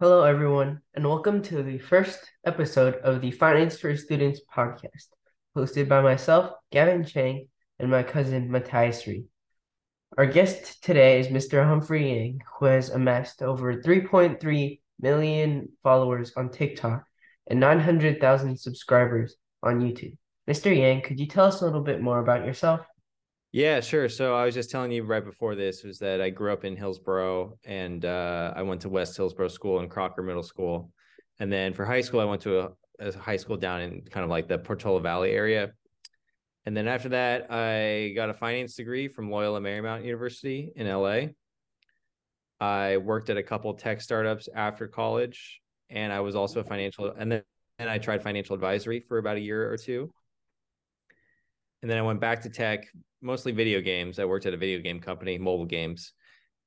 Hello, everyone, and welcome to the first episode of the Finance for Students podcast, hosted by myself, Gavin Chang, and my cousin, Matthias Reed. Our guest today is Mr. Humphrey Yang, who has amassed over 3.3 million followers on TikTok and 900,000 subscribers on YouTube. Mr. Yang, could you tell us a little bit more about yourself? Yeah, sure. So I was just telling you right before this was that I grew up in Hillsborough and uh, I went to West Hillsborough School and Crocker Middle School. And then for high school, I went to a, a high school down in kind of like the Portola Valley area. And then after that, I got a finance degree from Loyola Marymount University in LA. I worked at a couple tech startups after college, and I was also a financial, and then and I tried financial advisory for about a year or two. And then I went back to tech, mostly video games. I worked at a video game company, mobile games.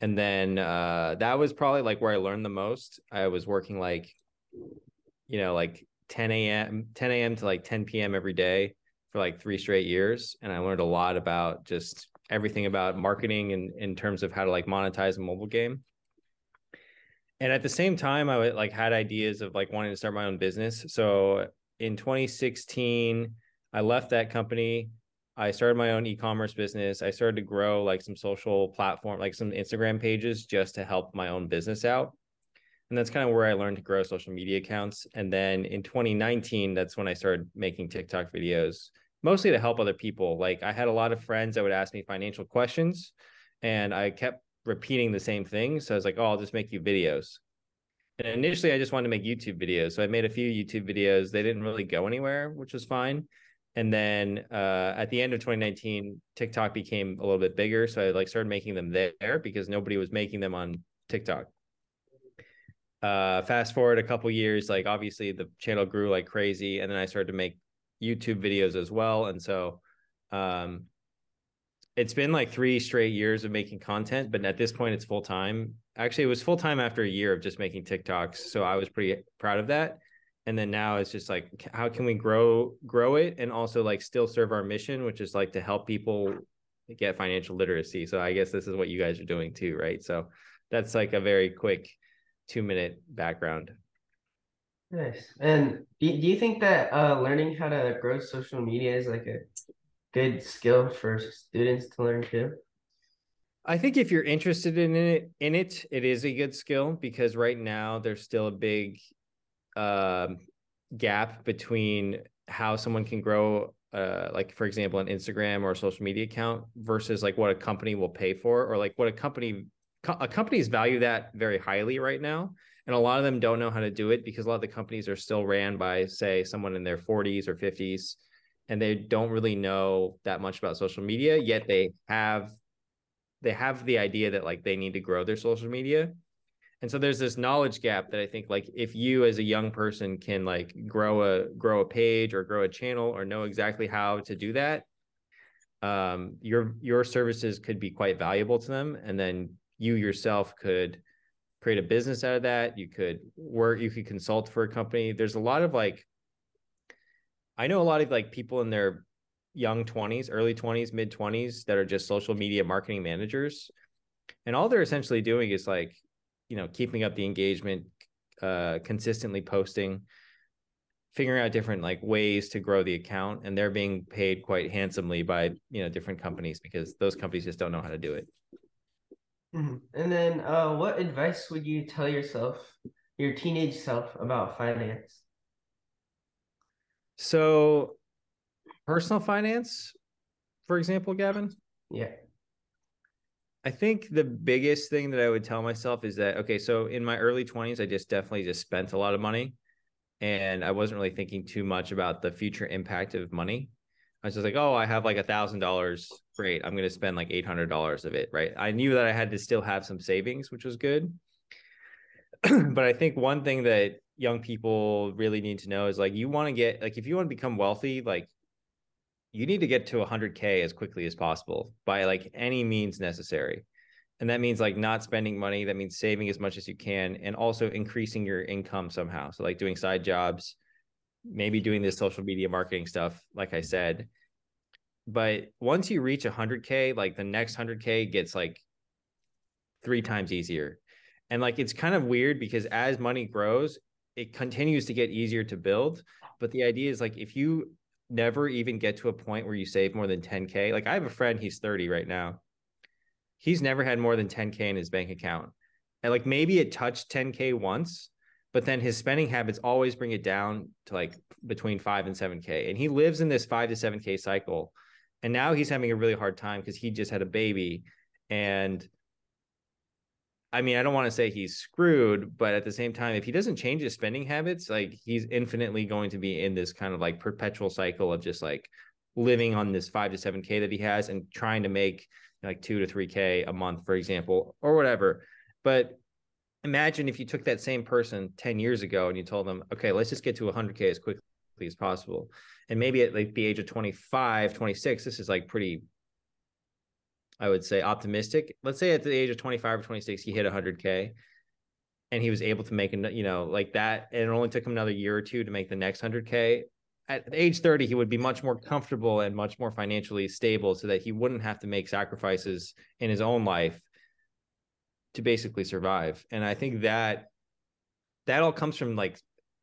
And then uh, that was probably like where I learned the most. I was working like, you know, like 10 a.m., 10 a.m. to like 10 p.m. every day for like three straight years. And I learned a lot about just everything about marketing and in terms of how to like monetize a mobile game. And at the same time, I like had ideas of like wanting to start my own business. So in 2016, I left that company I started my own e-commerce business. I started to grow like some social platform, like some Instagram pages just to help my own business out. And that's kind of where I learned to grow social media accounts. And then in 2019, that's when I started making TikTok videos, mostly to help other people. Like I had a lot of friends that would ask me financial questions and I kept repeating the same thing. So I was like, oh, I'll just make you videos. And initially I just wanted to make YouTube videos. So I made a few YouTube videos. They didn't really go anywhere, which was fine and then uh, at the end of 2019 tiktok became a little bit bigger so i like started making them there because nobody was making them on tiktok. Uh, fast forward a couple years like obviously the channel grew like crazy and then i started to make youtube videos as well and so um, it's been like three straight years of making content but at this point it's full time. Actually it was full time after a year of just making tiktoks so i was pretty proud of that and then now it's just like how can we grow grow it and also like still serve our mission which is like to help people get financial literacy. So i guess this is what you guys are doing too right? So that's like a very quick two minute background. Nice. And do, do you think that uh, learning how to grow social media is like a good skill for students to learn too? I think if you're interested in it, in it, it is a good skill because right now there's still a big uh, gap between how someone can grow uh, like for example an instagram or a social media account versus like what a company will pay for or like what a company co- a companies value that very highly right now. And a lot of them don't know how to do it because a lot of the companies are still ran by say someone in their 40s or 50s and they don't really know that much about social media yet they have they have the idea that like they need to grow their social media and so there's this knowledge gap that i think like if you as a young person can like grow a grow a page or grow a channel or know exactly how to do that um, your your services could be quite valuable to them. And then you yourself could create a business out of that. You could work you could consult for a company. There's a lot of like i know a lot of like people in their young 20s early 20s mid 20s that are just social media marketing managers. And all they're essentially doing is like you know keeping up the engagement uh consistently posting figuring out different like ways to grow the account and they're being paid quite handsomely by you know different companies because those companies just don't know how to do it. Mm-hmm. and then uh what advice would you tell yourself your teenage self about finance? So personal finance for example gavin? Yeah I think the biggest thing that I would tell myself is that okay, so in my early 20s, I just definitely just spent a lot of money and I wasn't really thinking too much about the future impact of money. I was just like, oh, I have like a thousand dollars. Great. I'm going to spend like $800 of it. Right. I knew that I had to still have some savings, which was good. but I think one thing that young people really need to know is like, you want to get, like, if you want to become wealthy, like, you need to get to 100k as quickly as possible by like any means necessary. And that means like not spending money that means saving as much as you can and also increasing your income somehow. So like doing side jobs maybe doing this social media marketing stuff like i said. But once you reach 100k like the next 100k gets like three times easier. And like it's kind of weird because as money grows, it continues to get easier to build. But the idea is like if you never even get to a point where you save more than 10K, like I have a friend, he's 30 right now. He's never had more than 10K in his bank account. And like maybe it touched 10K once, but then his spending habits always bring it down to like between five and 7K. And he lives in this five to 7K cycle. And now he's having a really hard time because he just had a baby. And I mean, I don't want to say he's screwed, but at the same time, if he doesn't change his spending habits, like he's infinitely going to be in this kind of like perpetual cycle of just like living on this five to seven K that he has and trying to make like two to three K a month, for example, or whatever. But imagine if you took that same person 10 years ago and you told them, okay, let's just get to 100K as quickly as possible. And maybe at like the age of 25, 26, this is like pretty I would say optimistic. Let's say at the age of 25 or 26, he hit 100K and he was able to make, you know, like that. And it only took him another year or two to make the next 100K. At age 30, he would be much more comfortable and much more financially stable so that he wouldn't have to make sacrifices in his own life to basically survive. And I think that that all comes from like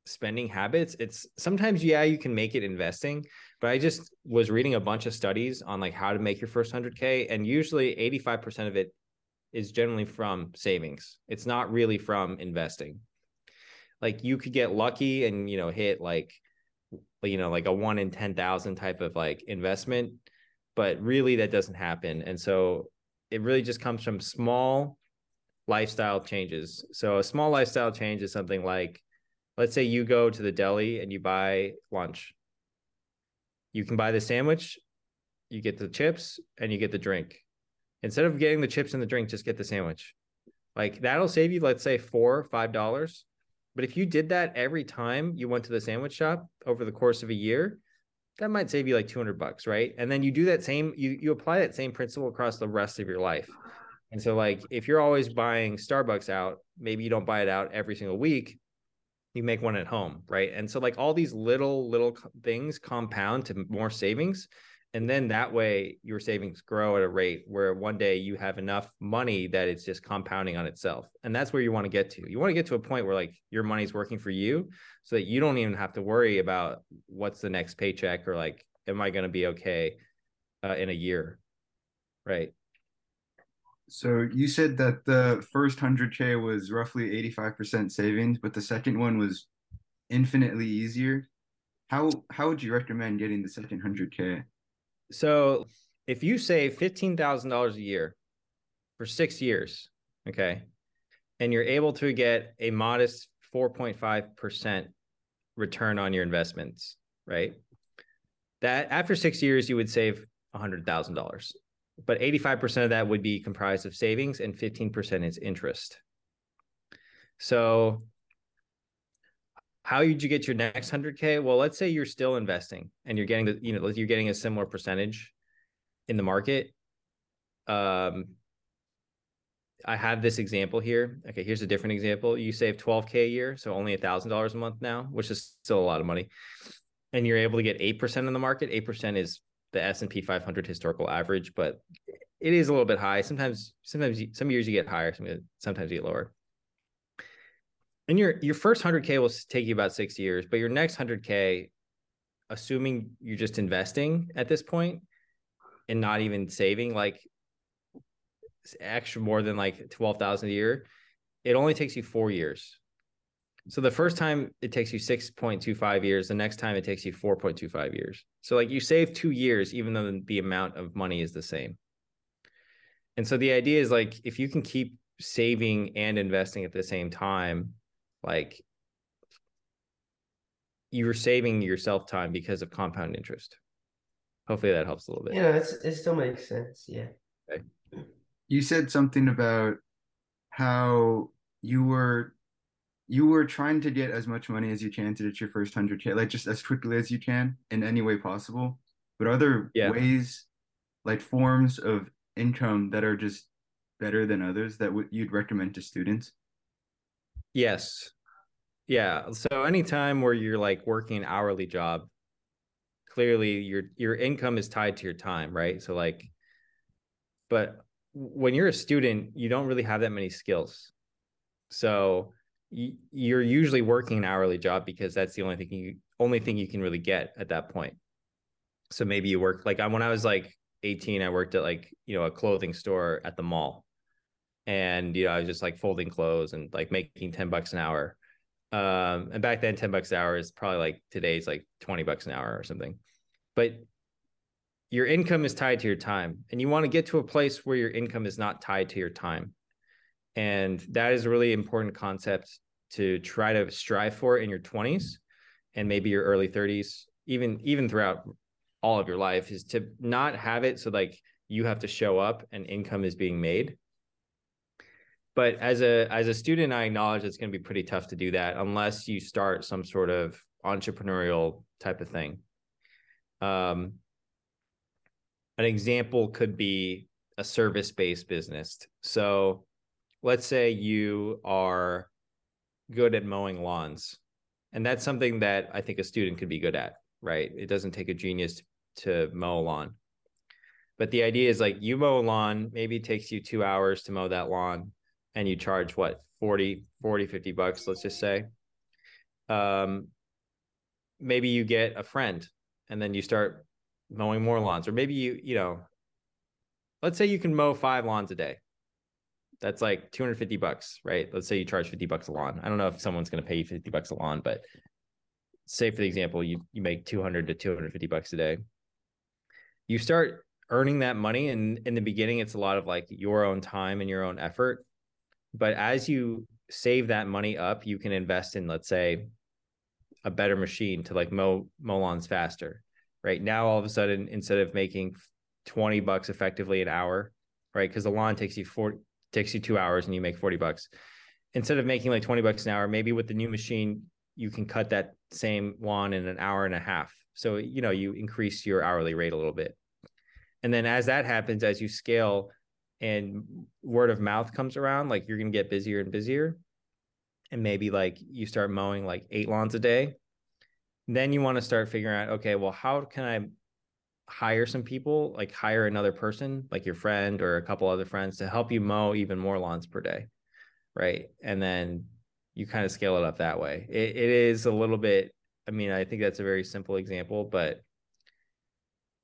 spending habits. It's sometimes, yeah, you can make it investing, but I just was reading a bunch of studies on like how to make your first 100K. And usually 85% of it is generally from savings, it's not really from investing. Like you could get lucky and, you know, hit like, you know, like a one in 10,000 type of like investment, but really that doesn't happen. And so it really just comes from small lifestyle changes. So a small lifestyle change is something like let's say you go to the deli and you buy lunch. You can buy the sandwich, you get the chips, and you get the drink. Instead of getting the chips and the drink, just get the sandwich. Like that'll save you, let's say, four, five dollars. But if you did that every time you went to the sandwich shop over the course of a year, that might save you like 200 bucks, right? And then you do that same, you you apply that same principle across the rest of your life. And so, like, if you're always buying Starbucks out, maybe you don't buy it out every single week, you make one at home, right? And so like all these little little things compound to more savings and then that way your savings grow at a rate where one day you have enough money that it's just compounding on itself and that's where you want to get to you want to get to a point where like your money's working for you so that you don't even have to worry about what's the next paycheck or like am i going to be okay uh, in a year right so you said that the first 100K was roughly 85% savings, but the second one was infinitely easier. How how would you recommend getting the second 100K? So if you save $15,000 a year for 6 years, okay? And you're able to get a modest 4.5% return on your investments, right? That after 6 years you would save $100,000 but 85% of that would be comprised of savings and 15% is interest. So how did you get your next 100k? Well, let's say you're still investing and you're getting the, you know, you're getting a similar percentage in the market. Um, I have this example here. Okay, here's a different example. You save 12k a year, so only a thousand dollars a month now, which is still a lot of money, and you're able to get eight percent in the market. Eight percent is the S&P 500 historical average, but it is a little bit high. Sometimes, sometimes, some years you get higher, sometimes you get lower. And your your first 100k will take you about six years, but your next 100k, assuming you're just investing at this point and not even saving like extra more than like 12,000 a year, it only takes you four years. So the first time it takes you 6.25 years, the next time it takes you 4.25 years. So like you save 2 years even though the amount of money is the same. And so the idea is like if you can keep saving and investing at the same time, like you're saving yourself time because of compound interest. Hopefully that helps a little bit. Yeah, it's, it still makes sense. Yeah. Okay. You said something about how you were you were trying to get as much money as you can to get your first 100k like just as quickly as you can in any way possible. But are there yeah. ways like forms of income that are just better than others that w- you'd recommend to students? Yes. Yeah. So anytime where you're like working an hourly job clearly your your income is tied to your time right? So like but when you're a student you don't really have that many skills. So you're usually working an hourly job because that's the only thing you only thing you can really get at that point. So maybe you work like when I was like 18, I worked at like, you know, a clothing store at the mall. And, you know, I was just like folding clothes and like making 10 bucks an hour. Um, and back then 10 bucks an hour is probably like today's like 20 bucks an hour or something. But your income is tied to your time and you want to get to a place where your income is not tied to your time. And that is a really important concept to try to strive for in your 20s and maybe your early 30s, even even throughout all of your life is to not have it so like you have to show up and income is being made. But as a as a student i acknowledge it's going to be pretty tough to do that unless you start some sort of entrepreneurial type of thing. Um an example could be a service based business. So let's say you are good at mowing lawns and that's something that i think a student could be good at right it doesn't take a genius to mow a lawn. But the idea is like you mow a lawn, maybe it takes you two hours to mow that lawn and you charge what 40, 40, 50 bucks, let's just say. Um, maybe you get a friend and then you start mowing more lawns, or maybe you, you know, let's say you can mow five lawns a day. That's like 250 bucks, right? Let's say you charge 50 bucks a lawn. I don't know if someone's going to pay you 50 bucks a lawn, but say for the example, you, you make 200 to 250 bucks a day you start earning that money and in the beginning it's a lot of like your own time and your own effort but as you save that money up you can invest in let's say a better machine to like mow mow lawns faster right now all of a sudden instead of making 20 bucks effectively an hour right because the lawn takes you four takes you two hours and you make 40 bucks instead of making like 20 bucks an hour maybe with the new machine you can cut that same lawn in an hour and a half so you know you increase your hourly rate a little bit and then as that happens, as you scale and word of mouth comes around, like you're going to get busier and busier. And maybe like you start mowing like eight lawns a day. Then you want to start figuring out, okay, well, how can I hire some people, like hire another person, like your friend or a couple other friends to help you mow even more lawns per day. Right. And then you kind of scale it up that way. it, it is a little bit, I mean, I think that's a very simple example, but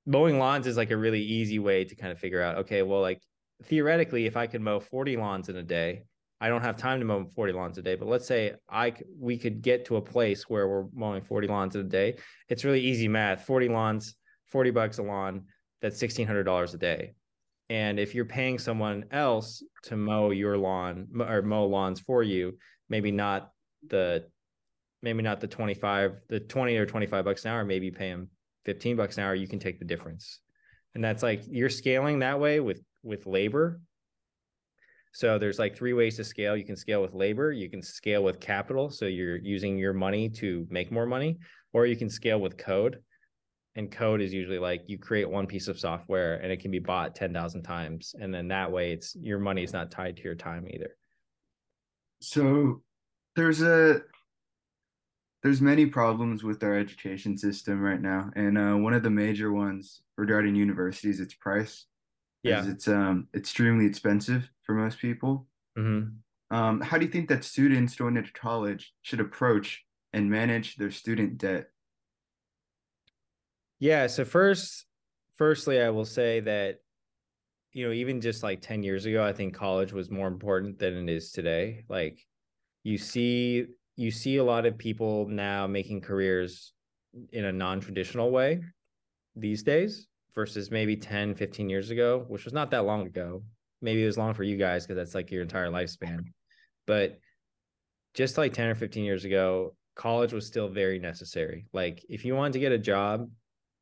mowing lawns is like a really easy way to kind of figure out okay well like theoretically if i could mow 40 lawns in a day i don't have time to mow 40 lawns a day but let's say i we could get to a place where we're mowing 40 lawns in a day it's really easy math 40 lawns 40 bucks a lawn that's $1600 a day and if you're paying someone else to mow your lawn or mow lawns for you maybe not the maybe not the 25 the 20 or 25 bucks an hour maybe pay them 15 bucks an hour, you can take the difference. And that's like you're scaling that way with with labor. So there's like three ways to scale. You can scale with labor, you can scale with capital, so you're using your money to make more money, or you can scale with code. And code is usually like you create one piece of software and it can be bought 10,000 times and then that way it's your money is not tied to your time either. So there's a there's many problems with our education system right now, and uh, one of the major ones regarding universities, its price. Yeah, it's um extremely expensive for most people. Mm-hmm. Um, how do you think that students going into college should approach and manage their student debt? Yeah. So first, firstly, I will say that you know even just like 10 years ago i think college was more important than it is today. Like you see you see a lot of people now making careers in a non-traditional way these days versus maybe 10 15 years ago which was not that long ago. Maybe it was long for you guys because that's like your entire lifespan. But just like 10 or 15 years ago college was still very necessary. Like if you wanted to get a job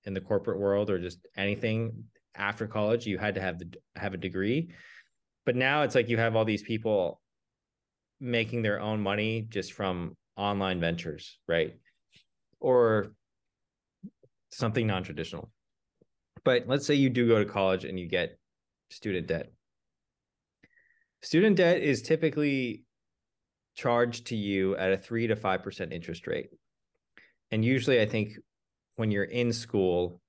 in the corporate world or just anything after college you had to have the have a degree but now it's like you have all these people making their own money just from online ventures, right? Or something non-traditional. But let's say you do go to college and you get student debt. Student debt is typically charged to you at a 3 to 5% interest rate. And usually I think when you're in school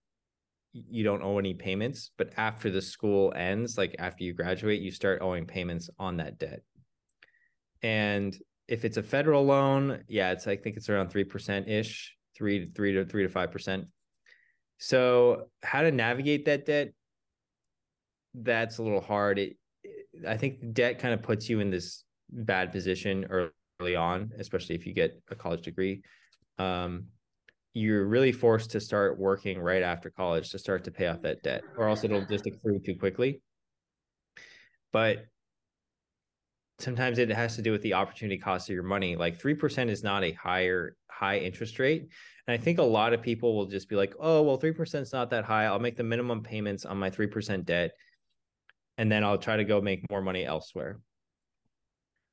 you don't owe any payments, but after the school ends, like after you graduate, you start owing payments on that debt And if it's a federal loan, yeah, it's I think it's around three percent ish, three to three to three to five percent. So how to navigate that debt? That's a little hard. It, I think debt kind of puts you in this bad position early on, especially if you get a college degree. Um, you're really forced to start working right after college to start to pay off that debt, or else it'll just accrue too quickly. But sometimes it has to do with the opportunity cost of your money. Like 3% is not a higher high interest rate. And I think a lot of people will just be like, oh, well, 3% is not that high. I'll make the minimum payments on my 3% debt. And then I'll try to go make more money elsewhere.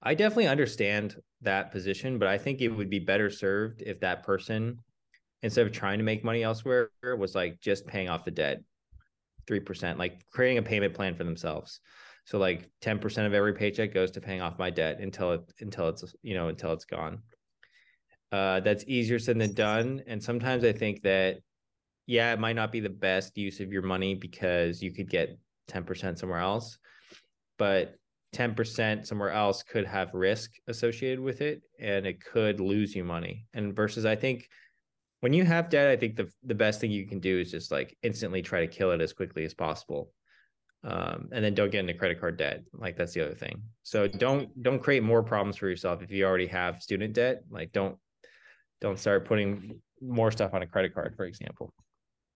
I definitely understand that position, but I think it would be better served if that person, instead of trying to make money elsewhere, was like just paying off the debt, 3%, like creating a payment plan for themselves. So like 10% of every paycheck goes to paying off my debt until it until it's you know until it's gone. Uh, that's easier said than done. And sometimes I think that yeah, it might not be the best use of your money because you could get 10% somewhere else, but 10% somewhere else could have risk associated with it and it could lose you money. And versus I think when you have debt, I think the the best thing you can do is just like instantly try to kill it as quickly as possible um, and then don't get into credit card debt. Like that's the other thing. So don't don't create more problems for yourself if you already have student debt. Like don't don't start putting more stuff on a credit card for example